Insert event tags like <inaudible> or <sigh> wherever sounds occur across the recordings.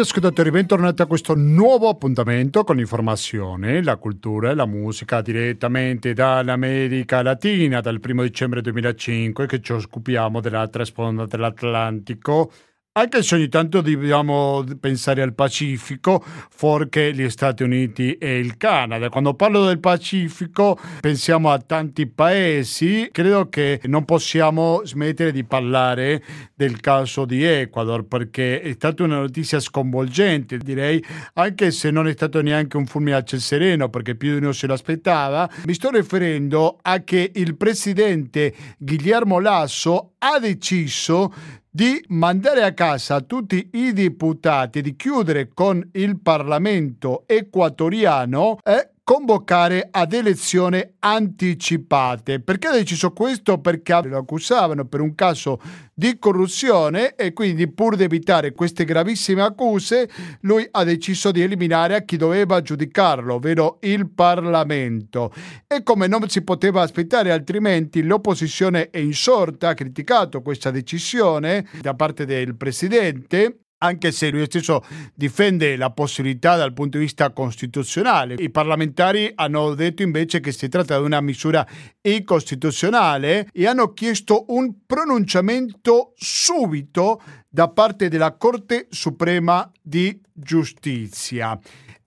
ascoltatori, bentornati a questo nuovo appuntamento con l'informazione, la cultura e la musica direttamente dall'America Latina dal 1 dicembre 2005 che ci occupiamo dell'altra sponda dell'Atlantico anche se ogni tanto dobbiamo pensare al Pacifico, fuorché gli Stati Uniti e il Canada. Quando parlo del Pacifico pensiamo a tanti paesi, credo che non possiamo smettere di parlare del caso di Ecuador perché è stata una notizia sconvolgente, direi, anche se non è stato neanche un fulmine a ciel sereno perché più di uno se l'aspettava. Mi sto riferendo a che il presidente Guillermo Lasso ha deciso di mandare a casa tutti i deputati, di chiudere con il Parlamento equatoriano e convocare ad elezioni anticipate. Perché ha deciso questo? Perché lo accusavano per un caso di corruzione e quindi pur di evitare queste gravissime accuse lui ha deciso di eliminare a chi doveva giudicarlo, ovvero il Parlamento. E come non si poteva aspettare altrimenti l'opposizione è insorta, ha criticato questa decisione da parte del Presidente anche se lui stesso difende la possibilità dal punto di vista costituzionale. I parlamentari hanno detto invece che si tratta di una misura incostituzionale e hanno chiesto un pronunciamento subito da parte della Corte Suprema di Giustizia.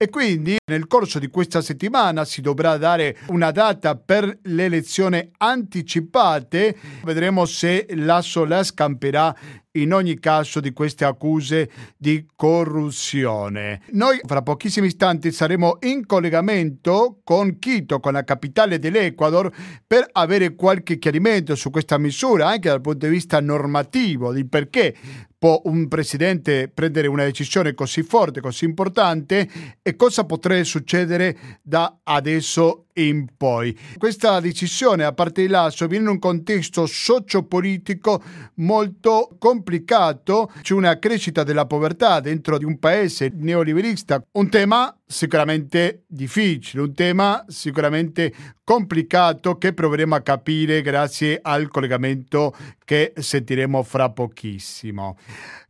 E quindi nel corso di questa settimana si dovrà dare una data per le elezioni anticipate. Vedremo se l'Asso la scamperà in ogni caso di queste accuse di corruzione. Noi fra pochissimi istanti saremo in collegamento con Quito, con la capitale dell'Ecuador, per avere qualche chiarimento su questa misura, anche dal punto di vista normativo, di perché può un presidente prendere una decisione così forte, così importante e cosa potrebbe succedere da adesso in poi. Questa decisione a parte di Lasso viene in un contesto sociopolitico molto complicato, c'è una crescita della povertà dentro di un paese neoliberista, un tema sicuramente difficile, un tema sicuramente complicato che proveremo a capire grazie al collegamento che sentiremo fra pochissimo.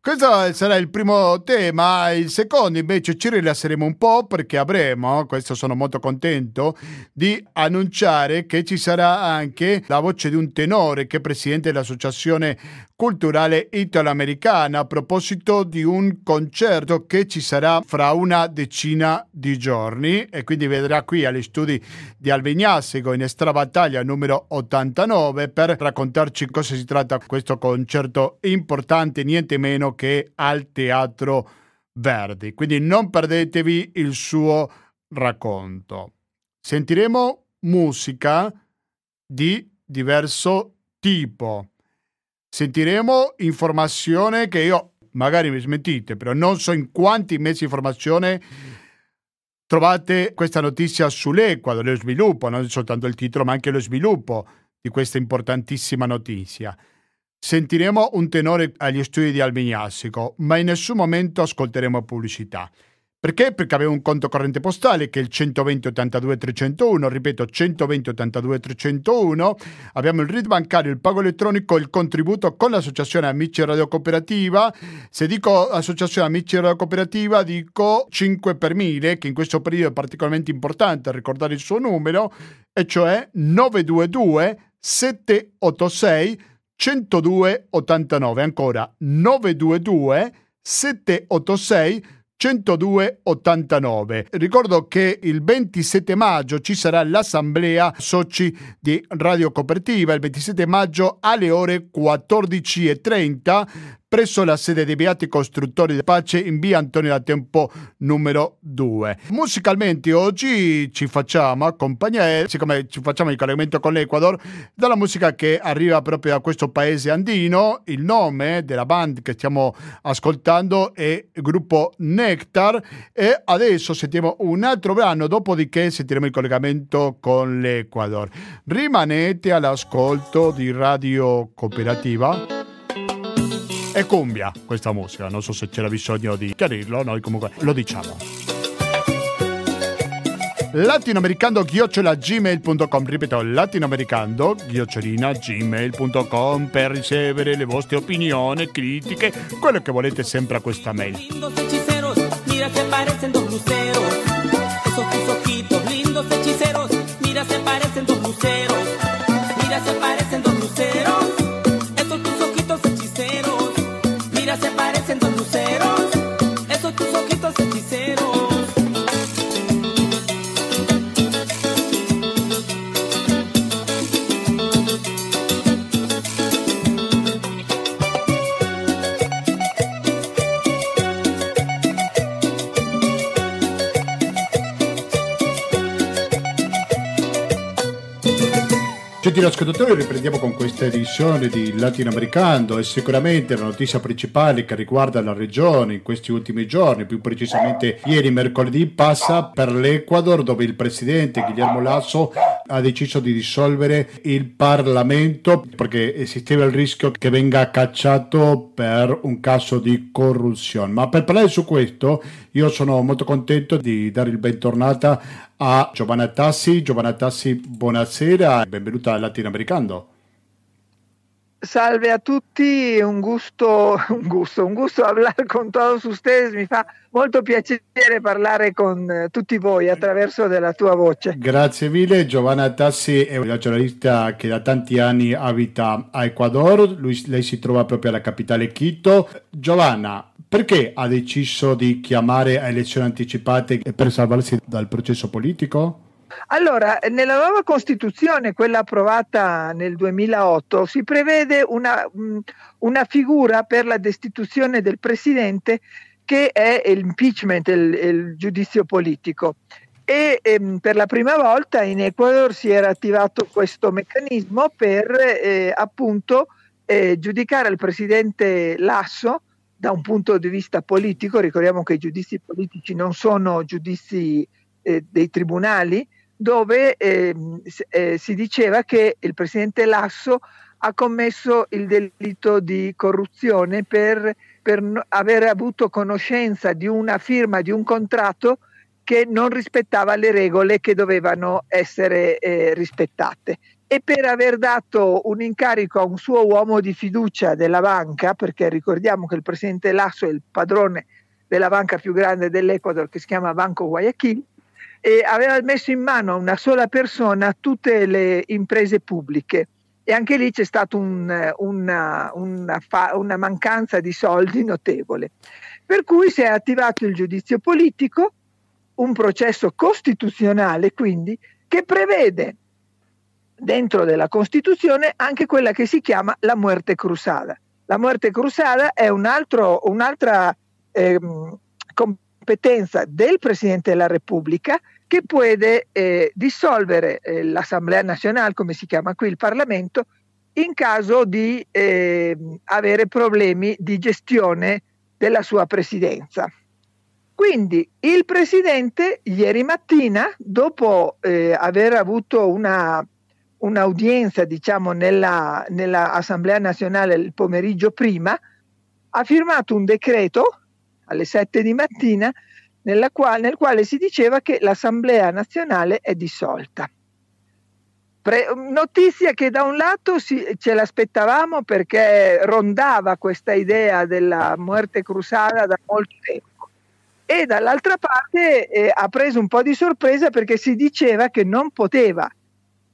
Questo sarà il primo tema, il secondo invece ci rilasseremo un po' perché avremo, questo sono molto contento, di annunciare che ci sarà anche la voce di un tenore che è presidente dell'Associazione Culturale Italo-Americana a proposito di un concerto che ci sarà fra una decina di giorni e quindi vedrà qui agli studi di Alvegnassego in Estrabattaglia numero 89 per raccontarci cosa si tratta questo concerto importante, niente meno che al Teatro Verdi. Quindi non perdetevi il suo racconto. Sentiremo musica di diverso tipo. Sentiremo informazione che io magari mi smentite, però non so in quanti mezzi di informazione trovate questa notizia sull'Equador, lo sviluppo, non soltanto il titolo, ma anche lo sviluppo di questa importantissima notizia. Sentiremo un tenore agli studi di Albignassico, ma in nessun momento ascolteremo pubblicità. Perché? Perché avevo un conto corrente postale che è il 120 82 301, ripeto 120 82 301, abbiamo il RID bancario, il pago elettronico, il contributo con l'associazione Amici Radio Cooperativa. Se dico associazione Amici Radio Cooperativa dico 5 per 1000, che in questo periodo è particolarmente importante ricordare il suo numero, e cioè 922 786 102 89 ancora 922 786 102 89. Ricordo che il 27 maggio ci sarà l'assemblea soci di Radio Cooperativa, il 27 maggio alle ore 14.30 presso la sede dei Beati Costruttori di Pace in via Antonio da Tempo numero 2. Musicalmente oggi ci facciamo accompagnare, siccome ci facciamo il collegamento con l'Ecuador, dalla musica che arriva proprio da questo paese andino. Il nome della band che stiamo ascoltando è il gruppo Nectar e adesso sentiamo un altro brano, dopodiché sentiremo il collegamento con l'Ecuador. Rimanete all'ascolto di Radio Cooperativa. È cumbia questa musica, non so se c'era bisogno di chiarirlo, noi comunque lo diciamo. latinoamericando-gmail.com ripeto latinoamericando-gmail.com per ricevere le vostre opinioni, critiche, quello che volete sempre a questa mail Gentili ascoltatori, riprendiamo con questa edizione di Latinoamericano e sicuramente la notizia principale che riguarda la regione in questi ultimi giorni, più precisamente ieri mercoledì, passa per l'Ecuador dove il presidente Guillermo Lasso ha deciso di dissolvere il Parlamento perché esisteva il rischio che venga cacciato per un caso di corruzione. Ma per parlare su questo io sono molto contento di dare il bentornata a Giovanna Tassi. Giovanna Tassi, buonasera benvenuta al Latinoamericano. Salve a tutti, un gusto, <laughs> un gusto, un gusto parlare con todos ustedes, mi fa molto piacere parlare con eh, tutti voi attraverso della tua voce. Grazie mille, Giovanna Tassi è una giornalista che da tanti anni abita a Ecuador, Lui, lei si trova proprio alla capitale Quito. Giovanna, perché ha deciso di chiamare a elezioni anticipate per salvarsi dal processo politico? Allora, nella nuova Costituzione, quella approvata nel 2008, si prevede una, mm, una figura per la destituzione del Presidente che è l'impeachment, il, il giudizio politico. E ehm, per la prima volta in Ecuador si era attivato questo meccanismo per eh, appunto eh, giudicare il presidente Lasso da un punto di vista politico. Ricordiamo che i giudizi politici non sono giudizi eh, dei tribunali, dove eh, eh, si diceva che il presidente Lasso ha commesso il delitto di corruzione per, per aver avuto conoscenza di una firma di un contratto che non rispettava le regole che dovevano essere eh, rispettate. E per aver dato un incarico a un suo uomo di fiducia della banca, perché ricordiamo che il presidente Lasso è il padrone della banca più grande dell'Ecuador che si chiama Banco Guayaquil, e aveva messo in mano a una sola persona tutte le imprese pubbliche e anche lì c'è stata un, una, una, una, mancanza di soldi notevole. Per cui si è attivato il giudizio politico, un processo costituzionale quindi, che prevede dentro della Costituzione anche quella che si chiama la muerte crusada. La muerte crusada è un altro, un'altra eh, competenza del Presidente della Repubblica che può eh, dissolvere eh, l'Assemblea nazionale, come si chiama qui il Parlamento, in caso di eh, avere problemi di gestione della sua presidenza. Quindi il Presidente ieri mattina, dopo eh, aver avuto una, un'audienza diciamo, nella, nell'Assemblea nazionale il pomeriggio prima, ha firmato un decreto alle 7 di mattina quale, nel quale si diceva che l'Assemblea nazionale è dissolta. Pre- notizia che da un lato si, ce l'aspettavamo perché rondava questa idea della muerte crusada da molto tempo e dall'altra parte eh, ha preso un po' di sorpresa perché si diceva che non poteva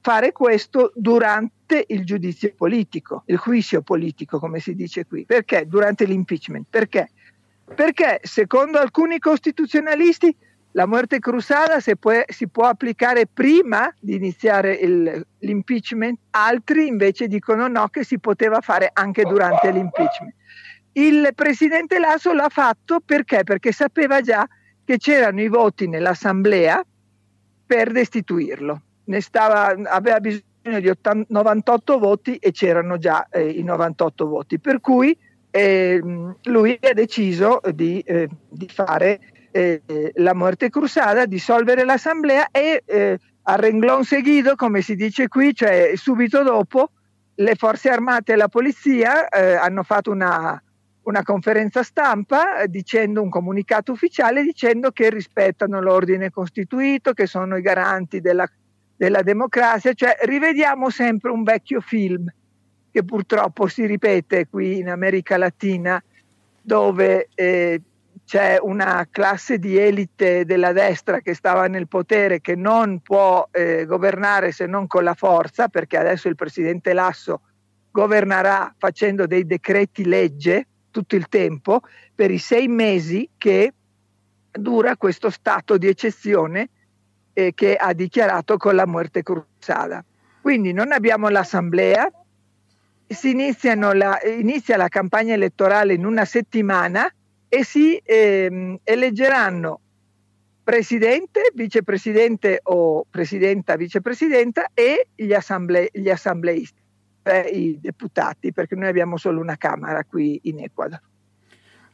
fare questo durante il giudizio politico, il juicio politico come si dice qui. Perché? Durante l'impeachment. Perché? Perché secondo alcuni costituzionalisti la muerte cruzada si può, si può applicare prima di iniziare il, l'impeachment, altri invece dicono no, che si poteva fare anche durante l'impeachment. Il presidente Lasso l'ha fatto perché? Perché sapeva già che c'erano i voti nell'assemblea per destituirlo. Stava, aveva bisogno di 80, 98 voti e c'erano già eh, i 98 voti. Per cui eh, lui ha deciso di, eh, di fare eh, la morte cruzada, dissolvere l'assemblea e eh, a renglon seguito, come si dice qui, cioè subito dopo, le forze armate e la polizia eh, hanno fatto una, una conferenza stampa dicendo un comunicato ufficiale dicendo che rispettano l'ordine costituito, che sono i garanti della, della democrazia, cioè rivediamo sempre un vecchio film che purtroppo si ripete qui in America Latina, dove eh, c'è una classe di elite della destra che stava nel potere che non può eh, governare se non con la forza, perché adesso il presidente Lasso governerà facendo dei decreti legge tutto il tempo per i sei mesi che dura questo stato di eccezione eh, che ha dichiarato con la muerte cruzata. Quindi non abbiamo l'assemblea, si la, inizia la campagna elettorale in una settimana e si ehm, eleggeranno presidente, vicepresidente o presidenta, vicepresidenta e gli, assemble, gli assembleisti, cioè i deputati, perché noi abbiamo solo una Camera qui in Ecuador.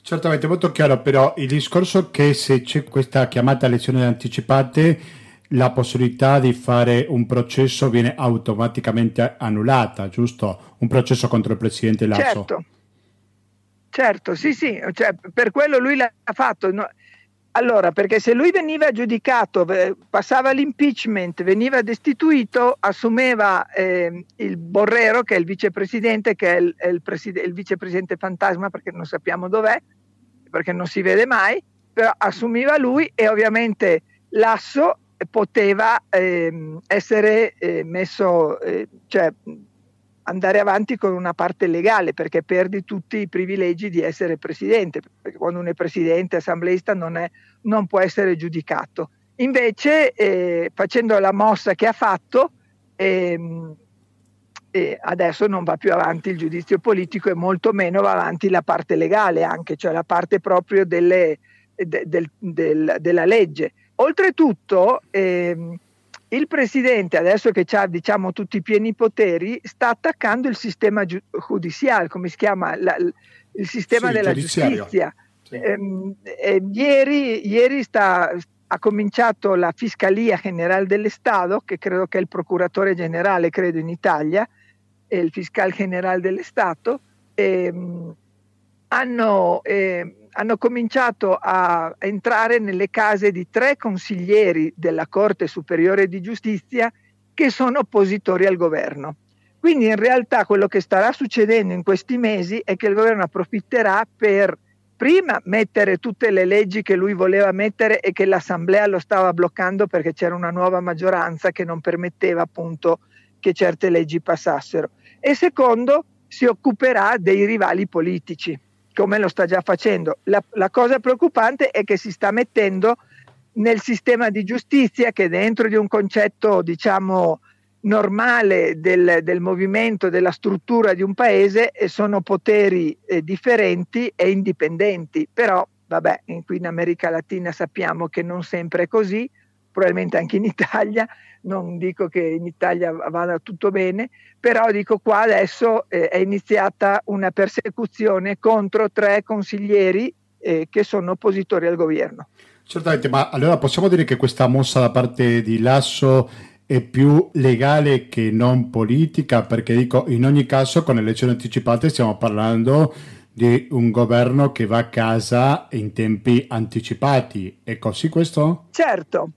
Certamente, molto chiaro, però il discorso che se c'è questa chiamata a elezioni anticipate, la possibilità di fare un processo viene automaticamente annullata, giusto? Un processo contro il presidente Lasso. Certo, certo sì, sì, cioè, per quello lui l'ha fatto. No? Allora, perché se lui veniva giudicato, passava l'impeachment, veniva destituito, assumeva eh, il Borrero, che è il vicepresidente, che è il, è il, preside- il vicepresidente fantasma, perché non sappiamo dov'è, perché non si vede mai, però assumeva lui e ovviamente l'asso poteva eh, essere eh, messo, eh, cioè andare avanti con una parte legale perché perdi tutti i privilegi di essere presidente, perché quando uno è presidente, assembleista non, è, non può essere giudicato. Invece eh, facendo la mossa che ha fatto, ehm, adesso non va più avanti il giudizio politico e molto meno va avanti la parte legale anche, cioè la parte proprio delle, de, del, del, della legge. Oltretutto ehm, il presidente, adesso che ha diciamo, tutti i pieni poteri, sta attaccando il sistema giudiziale, come si chiama? La, il sistema sì, della giustizia. Sì. Ehm, eh, ieri, ieri sta, ha cominciato la Fiscalia Generale dello Stato, che credo che è il procuratore generale, credo in Italia, e il fiscal generale dello Stato, ehm, hanno, eh, hanno, cominciato a entrare nelle case di tre consiglieri della Corte Superiore di Giustizia che sono oppositori al governo. Quindi in realtà quello che starà succedendo in questi mesi è che il governo approfitterà per prima mettere tutte le leggi che lui voleva mettere e che l'assemblea lo stava bloccando perché c'era una nuova maggioranza che non permetteva appunto che certe leggi passassero. E secondo, si occuperà dei rivali politici, come lo sta già facendo. La, la cosa preoccupante è che si sta mettendo nel sistema di giustizia che dentro di un concetto, diciamo, normale del, del, movimento, della struttura di un paese sono poteri eh, differenti e indipendenti. Però, vabbè, qui in America Latina sappiamo che non sempre è così, probabilmente anche in Italia, non dico che in Italia vada tutto bene, però dico qua adesso eh, è iniziata una persecuzione contro tre consiglieri eh, che sono oppositori al governo. Certamente, ma allora possiamo dire che questa mossa da parte di Lasso è più legale che non politica, perché dico, in ogni caso con elezioni anticipate stiamo parlando di un governo che va a casa in tempi anticipati. È così questo? Certo,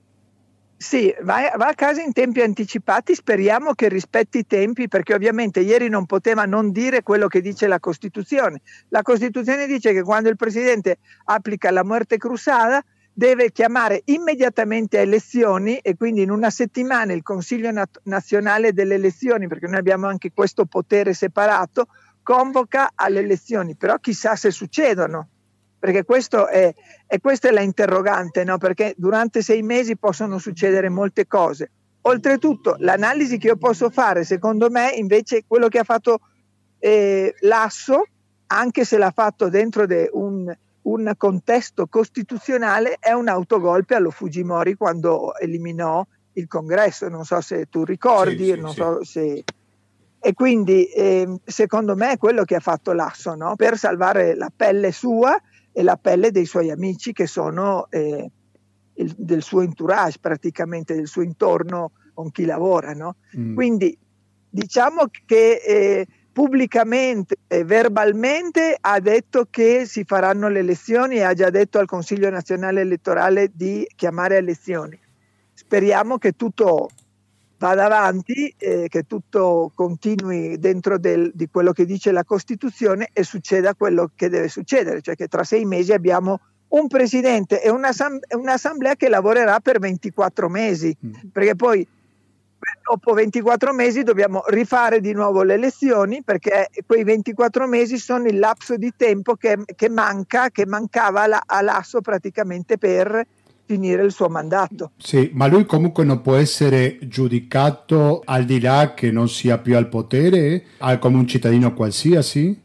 sì, va, a casa in tempi anticipati, speriamo che rispetti i tempi perché ovviamente ieri non poteva non dire quello che dice la Costituzione. La Costituzione dice che quando il Presidente applica la muerte cruzata deve chiamare immediatamente a elezioni e quindi in una settimana il Consiglio nazionale delle elezioni, perché noi abbiamo anche questo potere separato, convoca alle elezioni, però chissà se succedono perché è, e questa è la interrogante, no? perché durante sei mesi possono succedere molte cose. Oltretutto, l'analisi che io posso fare, secondo me, invece, quello che ha fatto eh, Lasso, anche se l'ha fatto dentro un, un, contesto costituzionale, è un autogolpe allo Fujimori quando eliminò il congresso. Non so se tu ricordi, sì, sì, non sì. so se. E quindi, eh, secondo me, è quello che ha fatto Lasso, no? per salvare la pelle sua e la pelle dei suoi amici che sono eh, il, del suo entourage praticamente, del suo intorno con chi lavora. No? Mm. Quindi diciamo che eh, pubblicamente e verbalmente ha detto che si faranno le elezioni e ha già detto al Consiglio nazionale elettorale di chiamare elezioni. Speriamo che tutto vada avanti, eh, che tutto continui dentro del, di quello che dice la Costituzione e succeda quello che deve succedere, cioè che tra sei mesi abbiamo un presidente e un'assemblea che lavorerà per 24 mesi, mm. perché poi dopo 24 mesi dobbiamo rifare di nuovo le elezioni perché quei 24 mesi sono il lapso di tempo che, che manca, che mancava alla, all'asso praticamente per finire il suo mandato. Sì, ma lui comunque non può essere giudicato al di là che non sia più al potere, come un cittadino qualsiasi?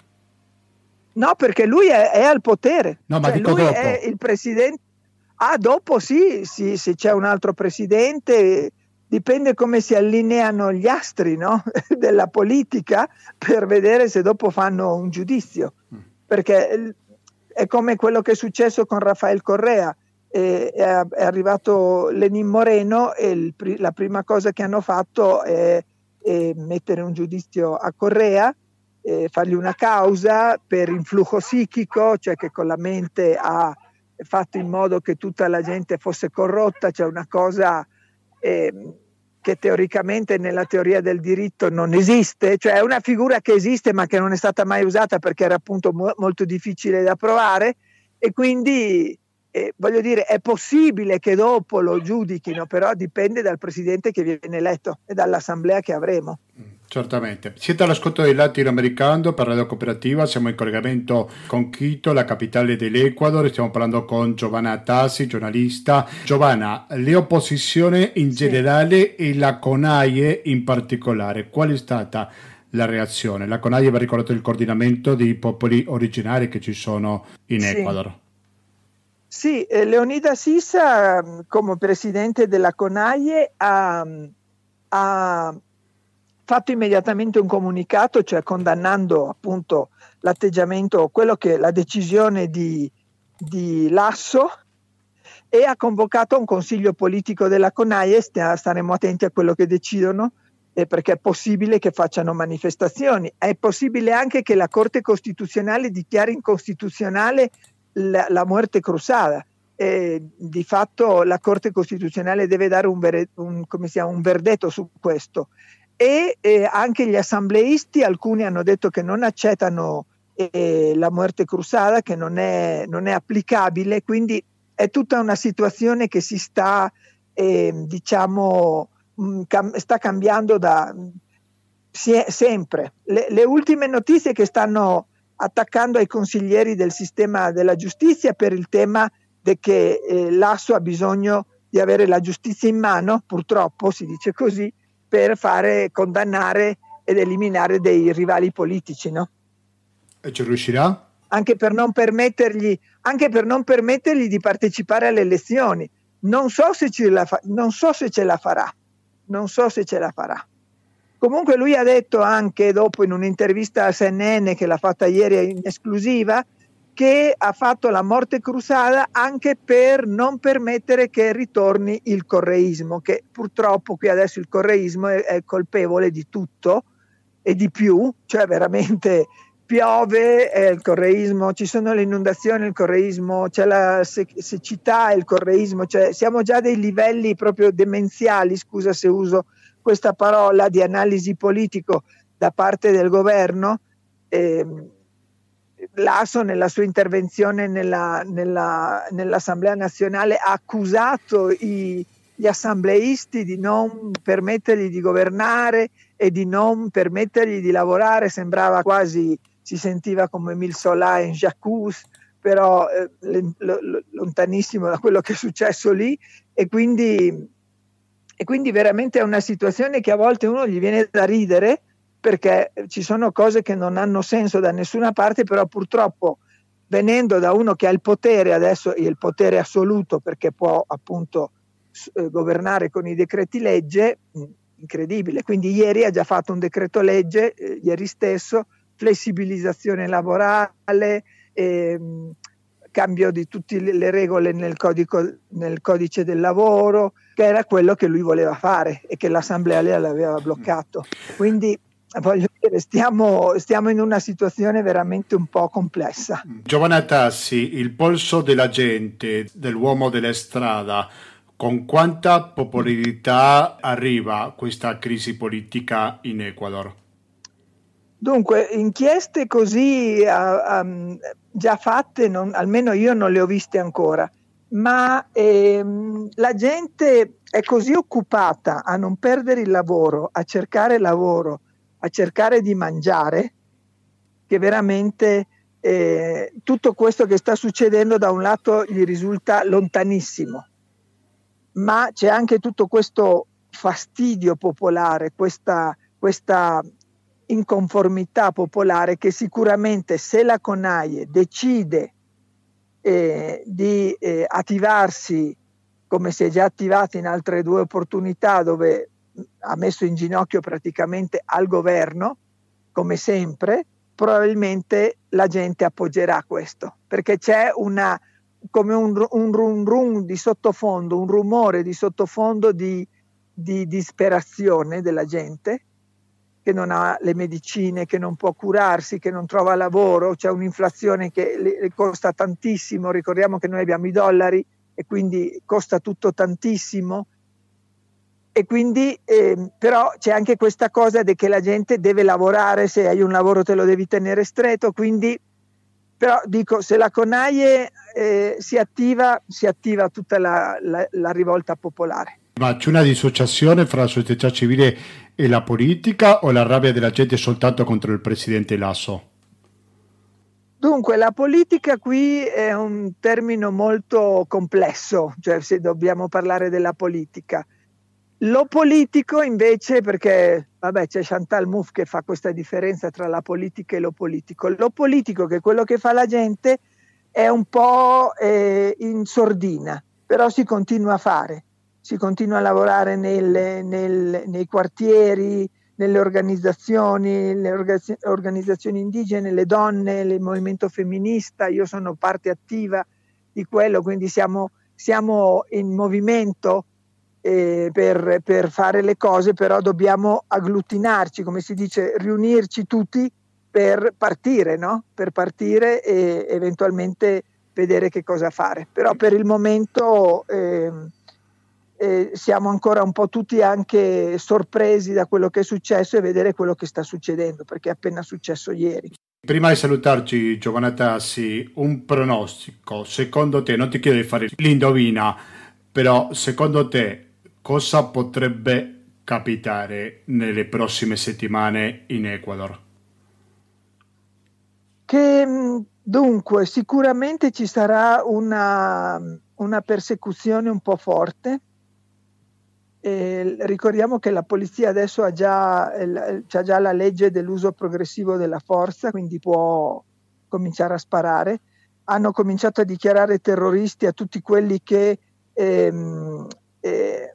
No, perché lui è, è al potere. No, ma cioè, dico dopo. è il presidente. Ah, dopo sì, sì, se c'è un altro presidente, dipende come si allineano gli astri no? <laughs> della politica per vedere se dopo fanno un giudizio. Mm. Perché è come quello che è successo con Rafael Correa è, è arrivato Lenin Moreno e il, la prima cosa che hanno fatto è, è mettere un giudizio a Correa, fargli una causa per influjo psichico, cioè che con la mente ha fatto in modo che tutta la gente fosse corrotta, cioè una cosa eh, che teoricamente nella teoria del diritto non esiste, cioè è una figura che esiste ma che non è stata mai usata perché era appunto mo- molto difficile da provare e quindi eh, voglio dire, è possibile che dopo lo giudichino, però dipende dal presidente che viene eletto e dall'assemblea che avremo. Mm, certamente. Siete all'ascolto del latinoamericano per Radio Cooperativa, siamo in collegamento con Quito, la capitale dell'Ecuador, stiamo parlando con Giovanna Tassi, giornalista. Giovanna, le opposizioni in generale e la CONAIE in particolare, qual è stata la reazione? La CONAIE va ricordato il coordinamento dei popoli originari che ci sono in. Ecuador. Sì, eh, Leonida Sissa, mm, come presidente della CONAIE, ha, mm, ha, fatto immediatamente un comunicato, cioè condannando appunto l'atteggiamento, quello che la decisione di, di Lasso e ha convocato un consiglio politico della CONAIE, staremo attenti a quello che decidono, perché è possibile che facciano manifestazioni, è possibile anche che la Corte Costituzionale dichiari incostituzionale la, la muerte cruzata. E di fatto la Corte Costituzionale deve dare un, ver- un, chiama, un verdetto su questo e eh, anche gli assembleisti, alcuni hanno detto che non accettano eh, la muerte cruzata, che non è, non è, applicabile, quindi è tutta una situazione che si sta, eh, diciamo, mh, mm, cam- sta cambiando da si- sempre. Le, le ultime notizie che stanno attaccando ai consiglieri del sistema della giustizia per il tema che eh, l'ASSO ha bisogno di avere la giustizia in mano, purtroppo si dice così, per fare condannare ed eliminare dei rivali politici. No? E ci riuscirà? Anche per, non permettergli, anche per non permettergli di partecipare alle elezioni. Non so se ce la, fa, non so se ce la farà. Non so se ce la farà. Comunque lui ha detto anche dopo in un'intervista a CNN che l'ha fatta ieri in esclusiva che ha fatto la morte cruzata anche per non permettere che ritorni il correismo, che purtroppo qui adesso il correismo è, è colpevole di tutto e di più, cioè veramente piove è il correismo, ci sono le inondazioni il correismo, c'è la siccità il correismo, cioè siamo già a dei livelli proprio demenziali, scusa se uso questa parola di analisi politico da parte del governo, eh, Lasso nella sua intervenzione nella, nella, nell'Assemblea nazionale ha accusato i, gli assembleisti di non permettergli di governare e di non permettergli di lavorare, sembrava quasi, si sentiva come Emile Solà in Jacques, però eh, lontanissimo da quello che è successo lì. E quindi e quindi veramente è una situazione che a volte uno gli viene da ridere perché ci sono cose che non hanno senso da nessuna parte, però purtroppo venendo da uno che ha il potere, adesso il potere assoluto perché può appunto eh, governare con i decreti legge, mm, incredibile. Quindi ieri ha già fatto un decreto legge, eh, ieri stesso, flessibilizzazione laborale, eh, cambio di tutte le regole nel, codico, nel codice del lavoro, che era quello che lui voleva fare e che l'assemblea l'aveva bloccato. Quindi voglio dire, stiamo, stiamo, in una situazione veramente un po' complessa. Giovanna Tassi, il polso della gente, dell'uomo della strada, con quanta popolarità arriva questa crisi politica in Ecuador? Dunque, inchieste così uh, um, già fatte, non, almeno io non le ho viste ancora, ma ehm, la gente è così occupata a non perdere il lavoro, a cercare lavoro, a cercare di mangiare, che veramente eh, tutto questo che sta succedendo da un lato gli risulta lontanissimo, ma c'è anche tutto questo fastidio popolare, questa, questa inconformità popolare che sicuramente se la CONAIE decide eh, di eh, attivarsi come si è già attivata in altre due opportunità dove ha messo in ginocchio praticamente al governo, come sempre, probabilmente la gente appoggerà questo, perché c'è una, come un, un rum rum di sottofondo, un rumore di sottofondo di, di disperazione della gente che non ha le medicine, che non può curarsi, che non trova lavoro, c'è un'inflazione che le costa tantissimo, ricordiamo che noi abbiamo i dollari e quindi costa tutto tantissimo. E quindi eh, però c'è anche questa cosa che la gente deve lavorare, se hai un lavoro te lo devi tenere stretto, quindi però dico se la CONAIE eh, si attiva, si attiva tutta la, la, la rivolta popolare. Ma c'è una dissociazione fra la società civile e la politica o la rabbia della gente soltanto contro il presidente Lasso? Dunque, la politica qui è un termine molto complesso, cioè se dobbiamo parlare della politica. Lo politico invece, perché vabbè, c'è Chantal Mouffe che fa questa differenza tra la politica e lo politico. Lo politico, che è quello che fa la gente, è un po' eh, in sordina, però si continua a fare si continua a lavorare nel, nel, nei quartieri, nelle organizzazioni, le organizzazioni indigene, le donne, il movimento femminista, io sono parte attiva di quello, quindi siamo, siamo in movimento eh, per, per, fare le cose, però dobbiamo agglutinarci, come si dice, riunirci tutti per partire, no? per partire e eventualmente vedere che cosa fare. Però per il momento... Eh, eh, siamo ancora un po' tutti anche sorpresi da quello che è successo e vedere quello che sta succedendo, perché è appena successo ieri. Prima di salutarci, Giovanna Tassi, un pronostico. Secondo te, non ti chiedo di fare l'indovina, però secondo te cosa potrebbe capitare nelle prossime settimane in Ecuador? Che dunque sicuramente ci sarà una, una persecuzione un po' forte eh, ricordiamo che la polizia adesso ha già, eh, ha già, la legge dell'uso progressivo della forza, quindi può cominciare a sparare. Hanno cominciato a dichiarare terroristi a tutti quelli che ehm, eh,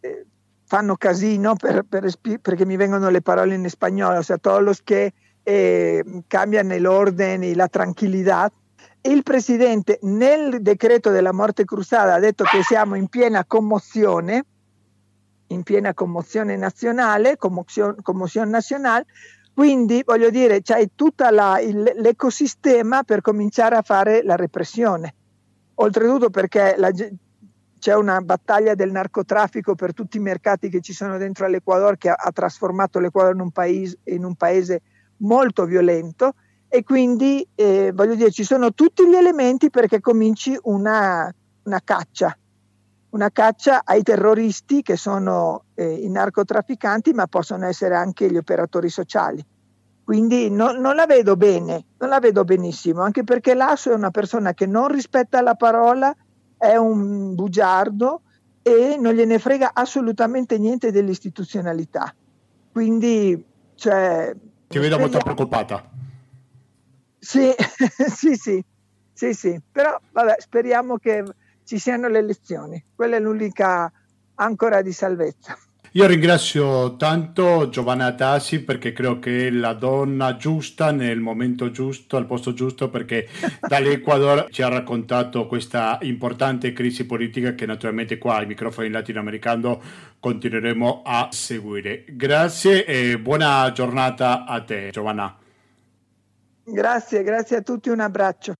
eh, fanno casino, per, per, perché mi vengono le parole in spagnolo, cioè todos los que eh, cambiano l'ordine, la tranquillità. Il presidente nel decreto della morte cruzata ha detto che siamo in piena commozione in piena commozione nazionale, commozione, nazionale, quindi voglio dire c'hai tutto l'ecosistema per cominciare a fare la repressione. Oltretutto perché la, c'è una battaglia del narcotraffico per tutti i mercati che ci sono dentro all'Ecuador che ha, ha trasformato l'Ecuador in un, paese, in un paese molto violento. E quindi eh, voglio dire ci sono tutti gli elementi perché cominci una, una caccia una caccia ai terroristi che sono eh, i narcotrafficanti, ma possono essere anche gli operatori sociali. Quindi no, non la vedo bene, non la vedo benissimo, anche perché Lasso è una persona che non rispetta la parola, è un bugiardo e non gliene frega assolutamente niente dell'istituzionalità. Quindi, cioè... Ti vedo molto preoccupata. Sì, <laughs> sì, sì, sì, sì, però vabbè, speriamo che ci siano le elezioni. Quella è l'unica ancora di salvezza. Io ringrazio tanto Giovanna Tassi perché credo che è la donna giusta nel momento giusto, al posto giusto, perché <laughs> dall'Ecuador ci ha raccontato questa importante crisi politica che naturalmente qua ai microfoni latinoamericano continueremo a seguire. Grazie e buona giornata a te Giovanna. Grazie, grazie a tutti, un abbraccio.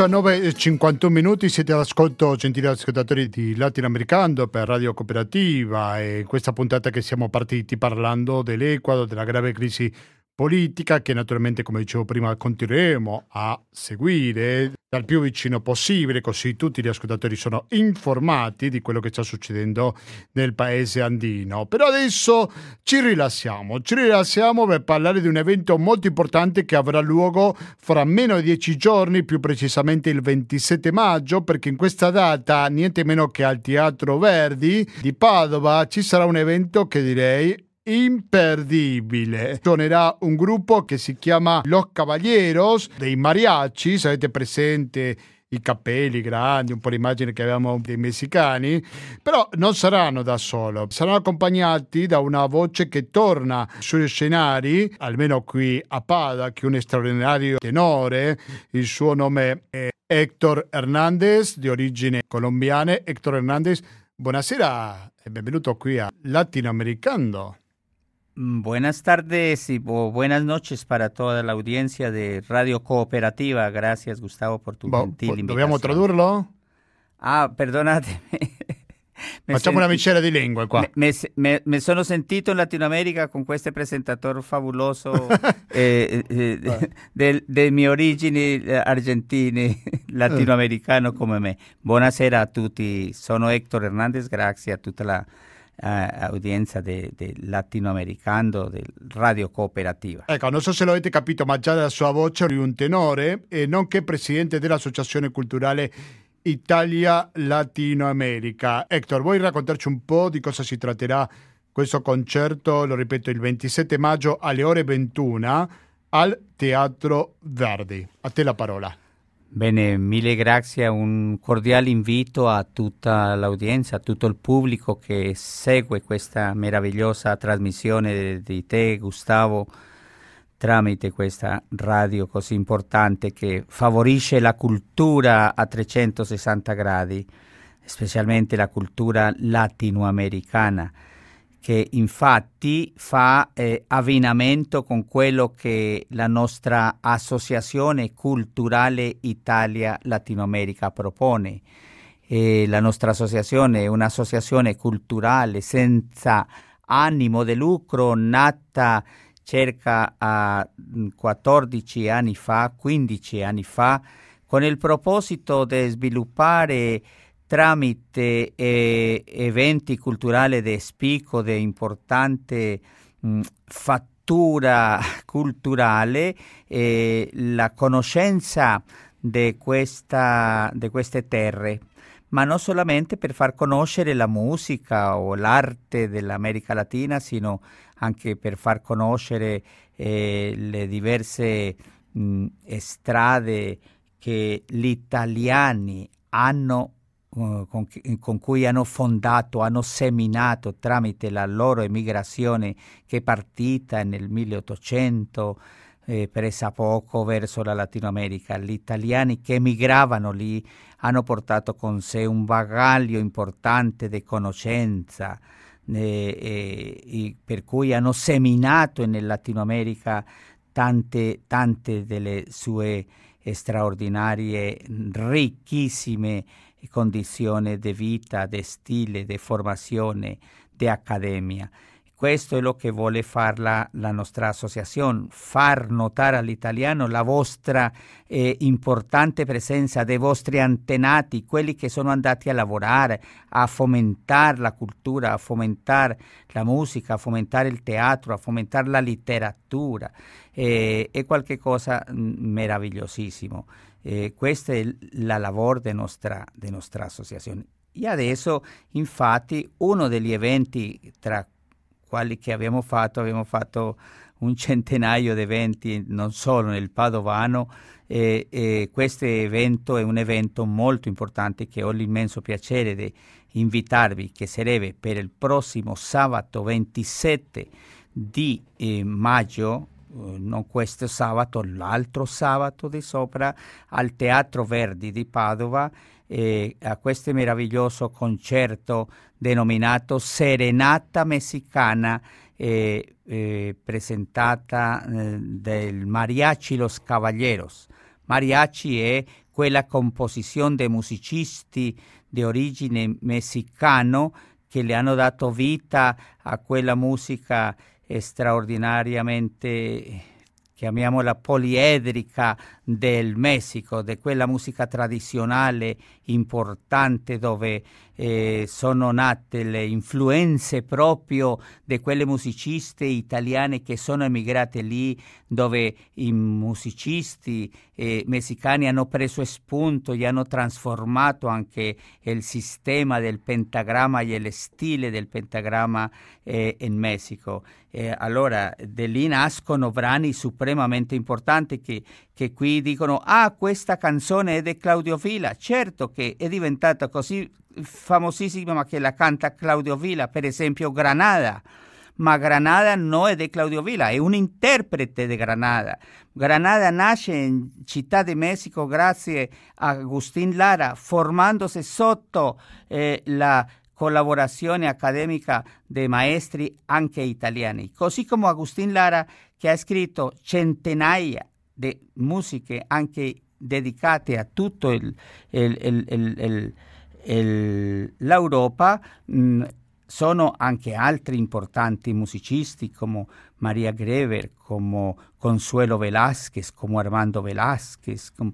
19.51 minuti, siete all'ascolto gentili ascoltatori di Latinoamericano per Radio Cooperativa e questa puntata che siamo partiti parlando dell'Equador, della grave crisi politica che naturalmente, come dicevo prima, continueremo a seguire dal più vicino possibile, così tutti gli ascoltatori sono informati di quello che sta succedendo nel paese andino. Però adesso ci rilassiamo, ci rilassiamo per parlare di un evento molto importante che avrà luogo fra meno di dieci giorni, più precisamente il 27 maggio, perché in questa data, niente meno che al Teatro Verdi di Padova, ci sarà un evento che direi imperdibile. Suonerà un gruppo che si chiama Los Caballeros dei Mariachi, se avete presente i capelli grandi, un po' l'immagine che avevamo dei messicani, però non saranno da solo, saranno accompagnati da una voce che torna sugli scenari, almeno qui a Pada, che è un straordinario tenore, il suo nome è Héctor Hernández, di origine colombiana. Héctor Hernández, buonasera e benvenuto qui a Latinoamericano. Mm, buenas tardes y buenas noches para toda la audiencia de Radio Cooperativa. Gracias, Gustavo, por tu Bo, gentil invitazione. Dobbiamo tradurlo? Ah, perdonatemi. <laughs> Facciamo una miscela di lingua qua. Me, me, me, sono sentito in Latino America con questo presentatore favoloso <laughs> eh, eh, eh, del, mie origini eh, argentine, <laughs> latinoamericano come me. Buonasera a tutti, sono Héctor Hernández, grazie a tutta la eh, audiencia del de latinoamericano, del radio cooperativa. Ecco, non so se lo avete capito, ma già dalla sua voce è un tenore, e nonché presidente dell'Associazione Culturale Italia Latino America. Hector, vuoi raccontarci un po' di cosa si tratterà questo concerto, lo ripeto, il 27 maggio alle ore 21 al Teatro Verdi. A te la parola. Bene, mille grazie, un cordiale invito a tutta l'audienza, a tutto il pubblico che segue questa meravigliosa trasmissione di te, Gustavo, tramite questa radio così importante che favorisce la cultura a 360 gradi, specialmente la cultura latinoamericana che infatti fa eh, abbinamento con quello che la nostra associazione culturale Italia Latinoamerica propone. E la nostra associazione è un'associazione culturale senza animo di lucro, nata circa a 14 anni fa, 15 anni fa, con il proposito di sviluppare tramite eh, eventi culturali di spicco, di importante mh, fattura culturale, eh, la conoscenza di queste terre. Ma non solamente per far conoscere la musica o l'arte dell'America Latina, sino anche per far conoscere eh, le diverse mh, strade che gli italiani hanno Uh, con, con, cui hanno fondato, hanno seminato tramite la loro emigrazione che è partita nel 1800 eh, presa poco verso la Latino America. Gli italiani che emigravano lì hanno portato con sé un bagaglio importante di conoscenza, eh, eh, per cui hanno seminato nel Latino America tante, tante delle sue straordinarie, ricchissime condizioni di vita, di stile, di formazione, di accademia. Questo è lo che vuole fare la, la nostra associazione, far notare all'italiano la vostra eh, importante presenza dei vostri antenati, quelli che sono andati a lavorare, a fomentare la cultura, a fomentare la musica, a fomentare il teatro, a fomentare la letteratura. Eh, è qualcosa mm, meravigliosissimo. Eh, questa è la lavoro della nostra, de nostra associazione. E adesso, infatti, uno degli eventi tra quali che abbiamo fatto, abbiamo fatto un centinaio di eventi, non solo nel Padovano, e, e questo evento è un evento molto importante che ho l'immenso piacere di invitarvi, che sarebbe per il prossimo sabato 27 di eh, maggio eh, non questo sabato, l'altro sabato di sopra al Teatro Verdi di Padova eh, a questo meraviglioso concerto denominato Serenata Messicana eh, presentata eh, del Mariachi Los Caballeros. Mariachi è quella composizione dei musicisti di origine messicano che le hanno dato vita a quella musica straordinariamente chiamiamola poliedrica del Messico, di quella musica tradizionale importante dove eh, sono nate le influenze proprio di quelle musiciste italiane che sono emigrate lì, dove i musicisti eh, messicani hanno preso spunto e hanno trasformato anche il sistema del pentagramma e il stile del pentagramma eh, in Messico. allora, da lì nascono brani supremamente importanti che, che qui dicono, ah, questa canzone è di Claudio Villa. Certo che è diventata così famosissima che la canta Claudio Villa, per esempio Granada. Ma Granada non è di Claudio Villa, è un interprete di Granada. Granada nasce in Città di Messico grazie a Agustín Lara, formandosi sotto eh, la collaborazione accademica dei maestri anche italiani, così come Agustín Lara che ha scritto centinaia di musiche anche dedicate a tutto il, il, il, l'Europa mh, sono anche altri importanti musicisti come Maria Grever, come Consuelo Velázquez, come Armando Velázquez, come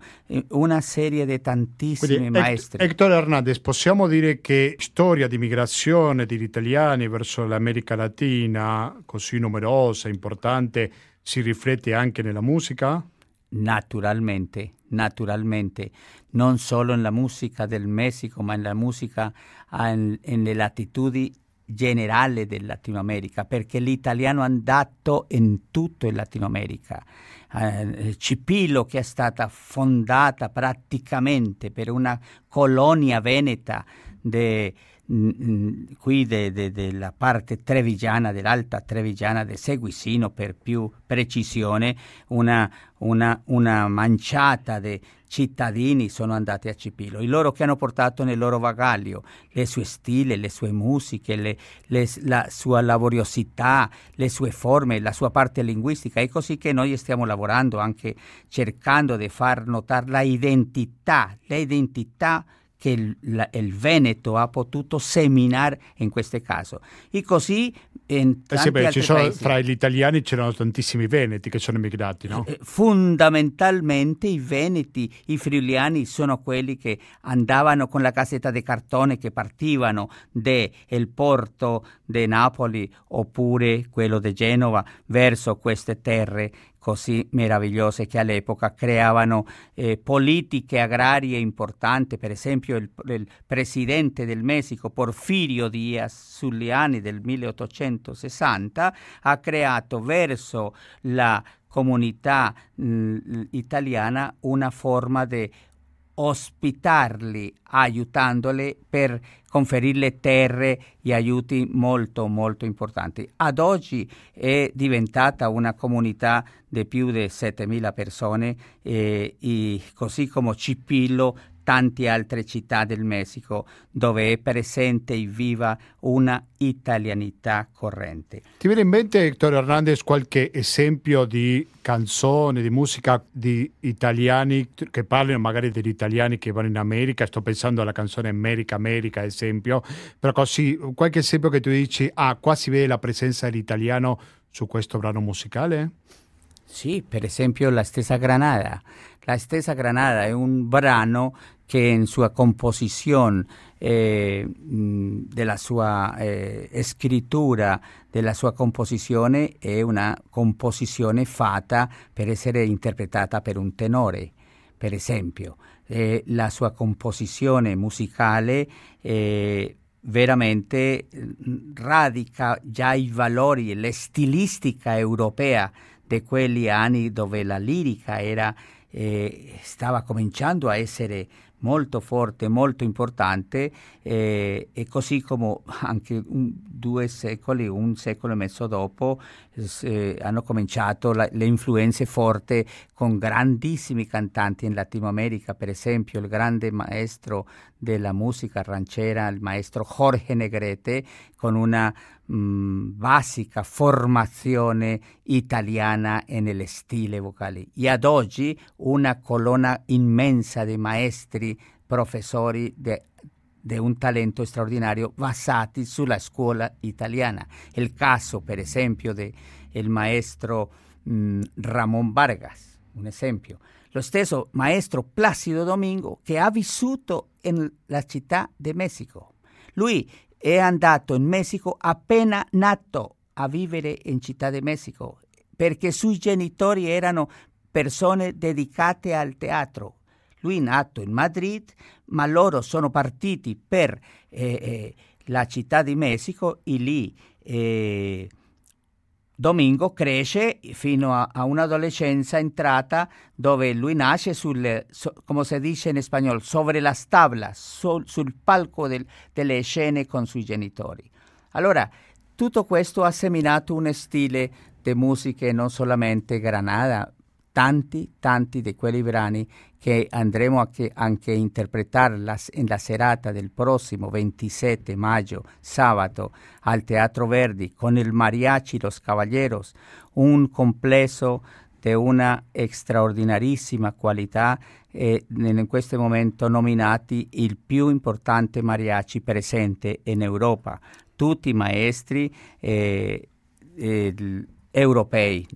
una serie di tantissimi Quindi, maestri. Hector Hernandez, possiamo dire che storia di migrazione degli italiani verso l'America Latina, così numerosa, importante, si riflette anche nella musica? Naturalmente, naturalmente, non solo nella musica del Messico, ma nella musica nelle latitudini generali del Latino America, perché l'italiano è andato in tutto il Latino America. Eh, Cipillo, che è stata fondata praticamente per una colonia veneta de, qui della de, de parte trevigiana, dell'alta trevigiana del Seguisino per più precisione, una, una, una manciata di cittadini sono andati a Cipilo, i loro che hanno portato nel loro bagaglio le sue stile, le sue musiche, le, le, la sua laboriosità, le sue forme, la sua parte linguistica. È così che noi stiamo lavorando anche cercando di far notare la identità, l'identità che il, la, il, Veneto ha potuto seminare in questo caso. E così in eh sì, beh, sono, fra gli italiani c'erano tantissimi veneti che sono emigrati, no? Eh, fondamentalmente i veneti, i friuliani sono quelli che andavano con la casetta di cartone che partivano dal porto di Napoli oppure quello di Genova verso queste terre così meravigliose che all'epoca creavano eh, politiche agrarie importanti, per esempio il, il, presidente del Messico Porfirio Díaz Zuliani del 1860 ha creato verso la comunità mh, italiana una forma di ospitarli aiutandole per conferirle terre e aiuti molto molto importanti. Ad oggi è diventata una comunità di più di 7.000 persone eh, così come Cipillo tante altre città del Messico dove è presente e viva una italianità corrente. Ti viene in mente, Hector Hernandez, qualche esempio di canzone, di musica di italiani che parlino magari degli italiani che vanno in America? Sto pensando alla canzone America, America, esempio, però così qualche esempio che tu dici, ah, qua si vede la presenza dell'italiano su questo brano musicale? Sì, per esempio la stessa Granada. La stessa Granada è un brano che in sua composizione, eh, della sua eh, scrittura, della sua composizione è una composizione fatta per essere interpretata per un tenore, per esempio. Eh, la sua composizione musicale veramente radica già i valori, la stilistica europea di quegli anni dove la lirica era, eh, stava cominciando a essere molto forte, molto importante eh, e così come anche un, due secoli, un secolo e mezzo dopo eh, hanno cominciato la, le influenze forti con grandissimi cantanti in Latino America, per esempio il grande maestro della musica ranchera, il maestro Jorge Negrete, con una mh, mm, basica formazione italiana nelle stile vocali. E ad oggi una colonna immensa di maestri, professori di un talento straordinario basati sulla scuola italiana. Il caso, per esempio, del maestro mh, mm, Ramon Vargas, un esempio. Lo stesso maestro Placido Domingo che ha vissuto nella città di Messico. Lui è andato in Messico appena nato a vivere in Città di Messico perché i suoi genitori erano persone dedicate al teatro. Lui è nato in Madrid, ma loro sono partiti per eh, eh, la città di Messico e lì eh, Domingo cresce fino a, a, un'adolescenza entrata dove lui nasce sul, so, come si dice in spagnolo, sobre las tablas, sul, sul palco del, delle scene con i suoi genitori. Allora, tutto questo ha seminato un stile di musica non solamente granada, tanti, tanti di quelli brani che andremo a che, anche a interpretare la, nella serata del prossimo 27 maggio, sabato, al Teatro Verdi con il Mariachi Los Caballeros, un complesso di una straordinarissima qualità e in questo momento nominati il più importante mariachi presente in Europa. Tutti maestri eh, eh, europei.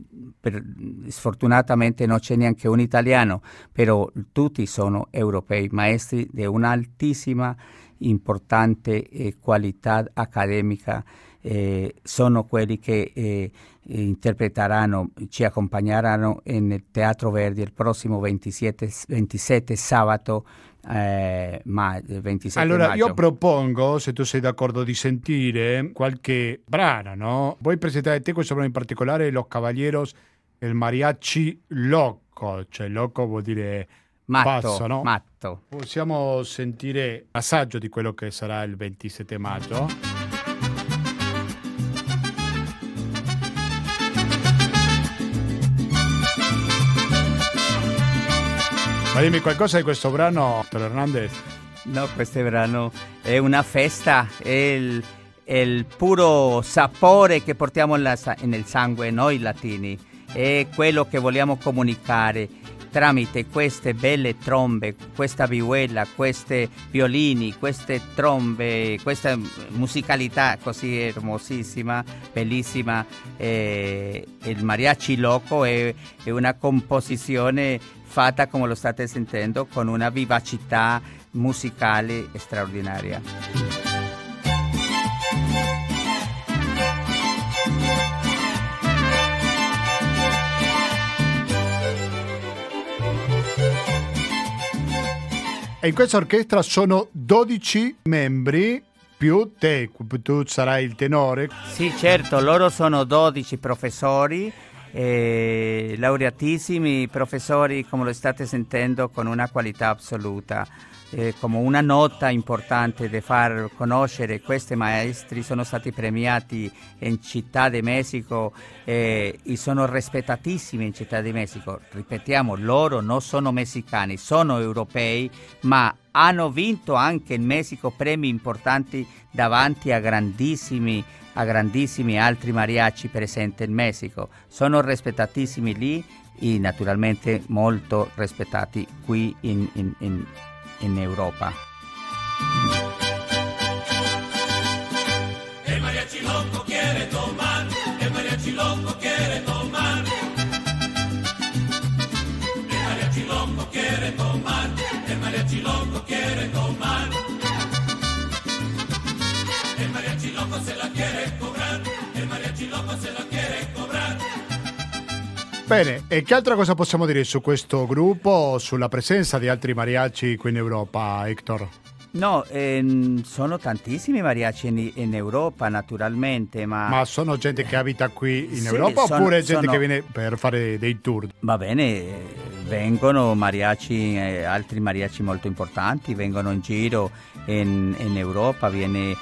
Per, sfortunatamente non c'è neanche un italiano, però tutti sono europei, maestri di un'altissima, importante eh, qualità accademica. Eh, sono quelli che eh, interpreteranno, ci accompagneranno nel Teatro Verdi il prossimo 27, 27 sabato eh, ma 27 allora maggio. io propongo se tu sei d'accordo di sentire qualche brano no? vuoi presentare te questo brano in particolare Los Caballeros il mariachi loco cioè loco vuol dire matto, basso no? matto possiamo sentire assaggio di quello che sarà il 27 maggio Ma dimmi qualcosa di questo brano, Dottor Hernandez. No, questo brano è una festa, è il, è il puro sapore che portiamo nel sangue noi latini, è quello che vogliamo comunicare tramite queste belle trombe, questa vihuela, questi violini, queste trombe, questa musicalità così ermosissima, bellissima. Eh, il mariachi loco è, è una composizione fatta come lo state sentendo con una vivacità musicale straordinaria. E in questa orchestra sono 12 membri più te, tu sarai il tenore. Sì, certo, loro sono 12 professori eh, laureatissimi professori, come lo state sentendo, con una qualità assoluta. Eh, come una nota importante di far conoscere questi maestri sono stati premiati in Città di Messico eh, e sono rispettatissimi in Città di Messico. Ripetiamo, loro non sono messicani, sono europei, ma hanno vinto anche in Messico premi importanti davanti a grandissimi a grandissimi altri mariachi presenti in Messico. Sono rispettatissimi lì e naturalmente molto rispettati qui in, in, in Europa. El mariachi loco quiere tomar, el mariachi loco quiere Bene, e che altra cosa possiamo dire su questo gruppo, sulla presenza di altri mariachi qui in Europa, Hector? No, ehm, sono tantissimi mariachi in, in, Europa naturalmente, ma... Ma sono gente che abita qui in sì, Europa sono, oppure gente sono... che viene per fare dei tour? Va bene, vengono mariachi, eh, altri mariachi molto importanti, vengono in giro in, in Europa, viene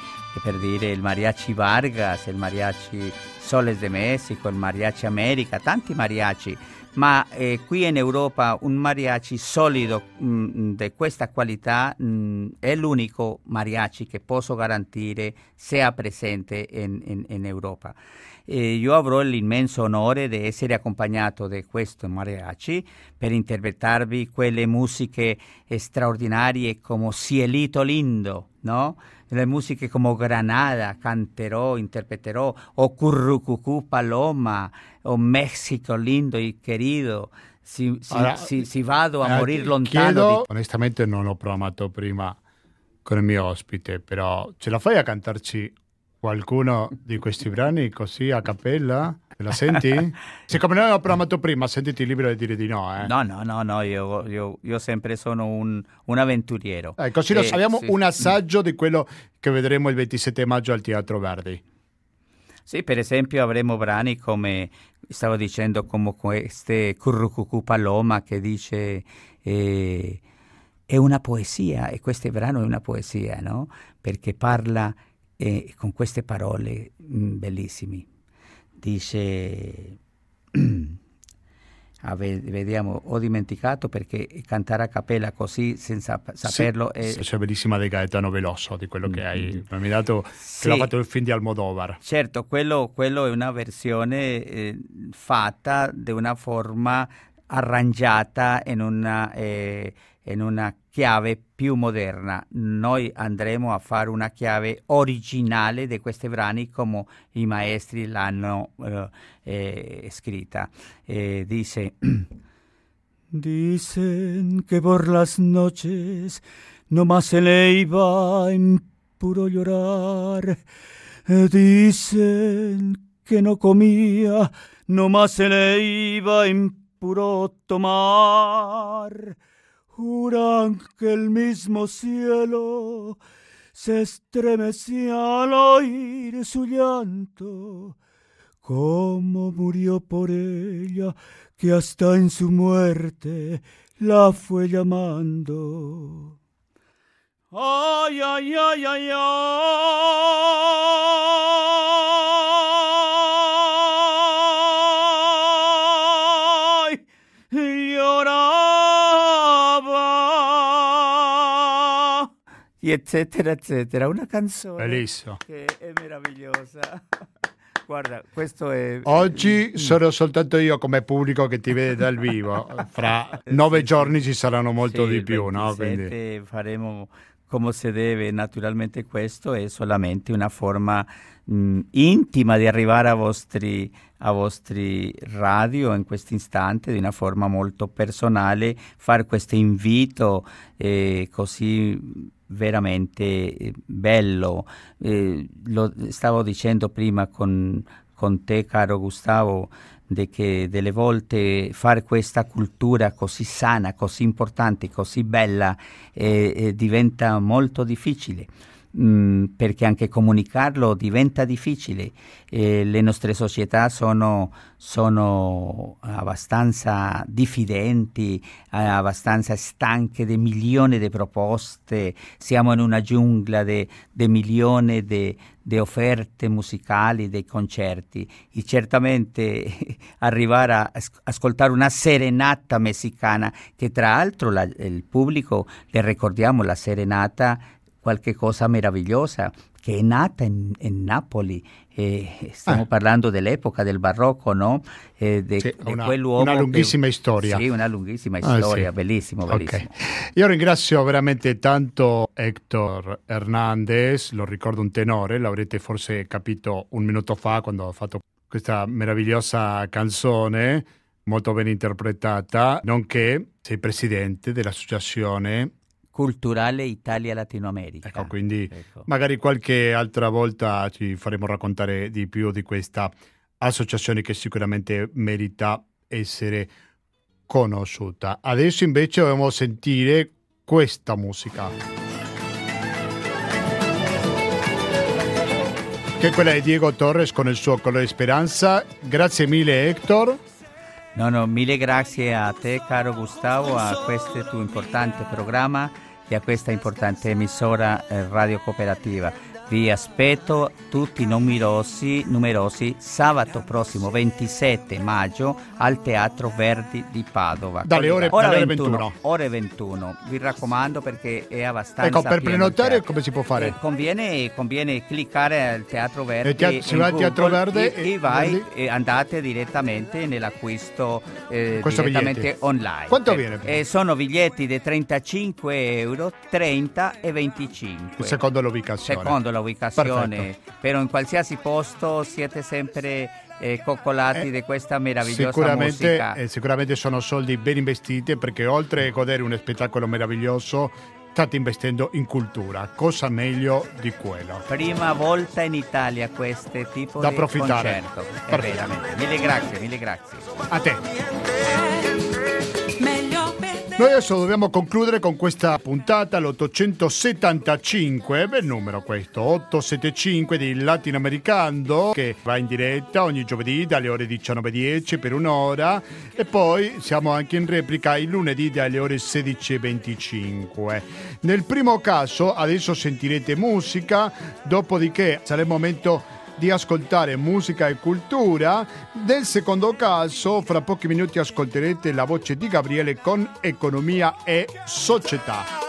per dire il mariachi Vargas, il mariachi Soles de Messico, il mariachi America, tanti mariachi ma eh, qui in Europa un mariachi solido mm, di questa qualità mh, mm, è l'unico mariachi che posso garantire sia presente in, in, in Europa. Eh, io avrò l'immenso onore di essere accompagnato da questo mariachi per interpretarvi quelle musiche straordinarie come Cielito Lindo, no? Le musiche come Granada canterò, interpreterò, o Currucucú Paloma, o México lindo y querido. Si, si, si, si vado a eh, morir lontano. Chiedo, di... onestamente non ho programmato prima con il mio ospite, però ce la fai a cantarci qualcuno di questi brani così a cappella? Te la senti? Siccome non avevo programmato prima, sentiti libero di dire di no. Eh? No, no, no, no io, io, io, sempre sono un, un avventuriero. Eh, così lo sappiamo, sì. un assaggio di quello che vedremo il 27 maggio al Teatro Verdi. Sì, per esempio avremo brani come, stavo dicendo, come queste Currucucù Paloma che dice... Eh, è una poesia e questo brano è una poesia, no? Perché parla eh, con queste parole mh, mm, bellissime dice <clears throat> ah, vediamo ho dimenticato perché cantare a capella così senza saperlo sì, è... c'è bellissima di Gaetano Veloso di quello che hai nominato sì. che l'ha fatto il film di Almodovar certo quello, quello è una versione eh, fatta di una forma arrangiata in una eh, in una chiave più moderna. Noi andremo a fare una chiave originale di questi brani come i maestri l'hanno eh, eh, scritta. Eh, dice, <clears throat> Dicen que por las noches nomás se le iba en puro llorar. Dicen que no comía, nomás se le iba en puro tomar juran que el mismo cielo se estremecía al oír su llanto, cómo murió por ella, que hasta en su muerte la fue llamando. Ay, ay, ay, ay, ay. Eccetera, eccetera. Una canzone Bellissimo. che è meravigliosa. <laughs> Guarda, questo è... Oggi sono soltanto io come pubblico che ti vede dal vivo. <laughs> Fra nove sì, giorni ci saranno molto sì, di più, no? Quindi... faremo come si deve. Naturalmente questo è solamente una forma mh, intima di arrivare a vostri, a vostri radio in questo istante, di una forma molto personale, fare questo invito eh, così veramente eh, bello. Eh, lo stavo dicendo prima con, con te, caro Gustavo, de che delle volte fare questa cultura così sana, così importante, così bella eh, eh, diventa molto difficile. Mm, perché anche comunicarlo diventa difficile. Eh, le nostre società sono, sono abbastanza diffidenti, eh, abbastanza stanche di milioni di proposte, siamo in una giungla di milioni di offerte musicali, dei concerti e certamente <laughs> arrivare a ascoltare una serenata messicana che tra l'altro la, il pubblico, le ricordiamo la serenata qualche cosa meravigliosa che è nata in, in Napoli. Eh, stiamo ah. parlando dell'epoca del barocco, no? Eh, de, sì, una, una, lunghissima che, storia. Sì, una lunghissima ah, storia, sì. bellissimo, bellissimo. Okay. Io ringrazio veramente tanto Hector Hernandez, lo ricordo un tenore, l'avrete forse capito un minuto fa quando ho fatto questa meravigliosa canzone molto ben interpretata, nonché sei presidente dell'associazione culturale Italia-Latino America. Ecco, quindi ecco. magari qualche altra volta ci faremo raccontare di più di questa associazione che sicuramente merita essere conosciuta. Adesso invece dobbiamo sentire questa musica. Che è quella di Diego Torres con il suo Colore Speranza. Grazie mille Hector. No, no, mille grazie a te caro Gustavo, a questo tuo importante programma e a questa importante emissora eh, radio cooperativa. Vi aspetto tutti numerosi, numerosi sabato prossimo 27 maggio al Teatro Verdi di Padova. Dalle ore, ore, dalle 21, 21. Ore 21. Vi raccomando perché è abbastanza Ecco, per prenotare come si può fare? Eh, conviene, conviene cliccare al Teatro Verde. Il teatro- si va al Teatro Verde e, e- vai Verdi. e andate direttamente nell'acquisto eh, direttamente biglietti. online. Quanto Eh, viene? eh, sono biglietti di 35 euro, 30 e 25. Secondo l'ubicazione. Secondo la ubicazione, Perfetto. però in qualsiasi posto siete sempre eh, coccolati Eh, di questa meravigliosa Sicuramente, musica. eh, sicuramente sono soldi ben investiti perché oltre a godere un spettacolo meraviglioso state investendo in cultura. Cosa meglio di quello? Prima volta in Italia questo tipo Da di approfittare. concerto. Mille grazie, mille grazie. A te. Noi adesso dobbiamo concludere con questa puntata, l'875, bel numero questo, 875 di Latinoamericano, che va in diretta ogni giovedì dalle ore 19.10 per un'ora e poi siamo anche in replica il lunedì dalle ore 16.25. Nel primo caso adesso sentirete musica, dopodiché sarà il momento di ascoltare musica e cultura. Nel secondo caso, fra pochi minuti ascolterete la voce di Gabriele con economia e società.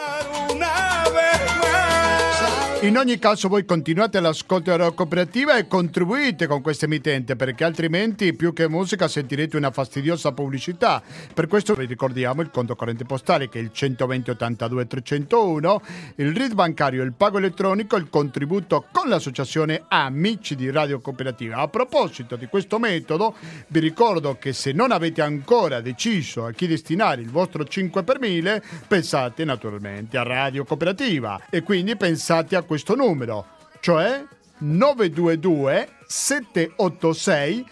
In ogni caso voi continuate all'ascolto della cooperativa e contribuite con questa emittente perché altrimenti più che musica sentirete una fastidiosa pubblicità. Per questo vi ricordiamo il conto corrente postale che è il 120 82 301, il RID bancario, il pago elettronico, il contributo con l'associazione Amici di Radio Cooperativa. A proposito di questo metodo vi ricordo che se non avete ancora deciso a chi destinare il vostro 5 per 1000 pensate naturalmente a Radio Cooperativa e quindi pensate a questo numero, cioè 922 786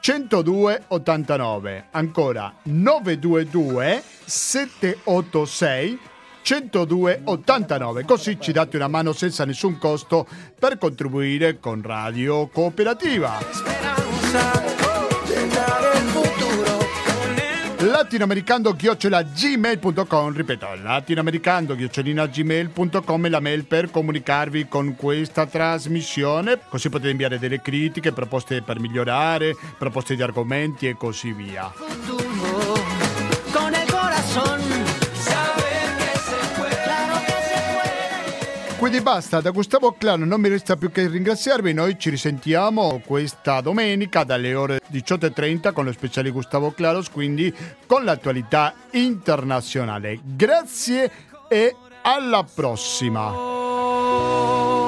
10289. Ancora 922 786 10289. Così ci date una mano senza nessun costo per contribuire con Radio Cooperativa. latinoamericano gmail.com ripeto latinoamericano gmail.com è la mail per comunicarvi con questa trasmissione. Così potete inviare delle critiche proposte per migliorare proposte di argomenti e così via quindi basta da Gustavo Clano non mi resta più che ringraziarvi. Noi ci risentiamo questa domenica dalle ore 18.30 con lo speciale Gustavo Claros quindi con l'attualità internazionale. Grazie e alla prossima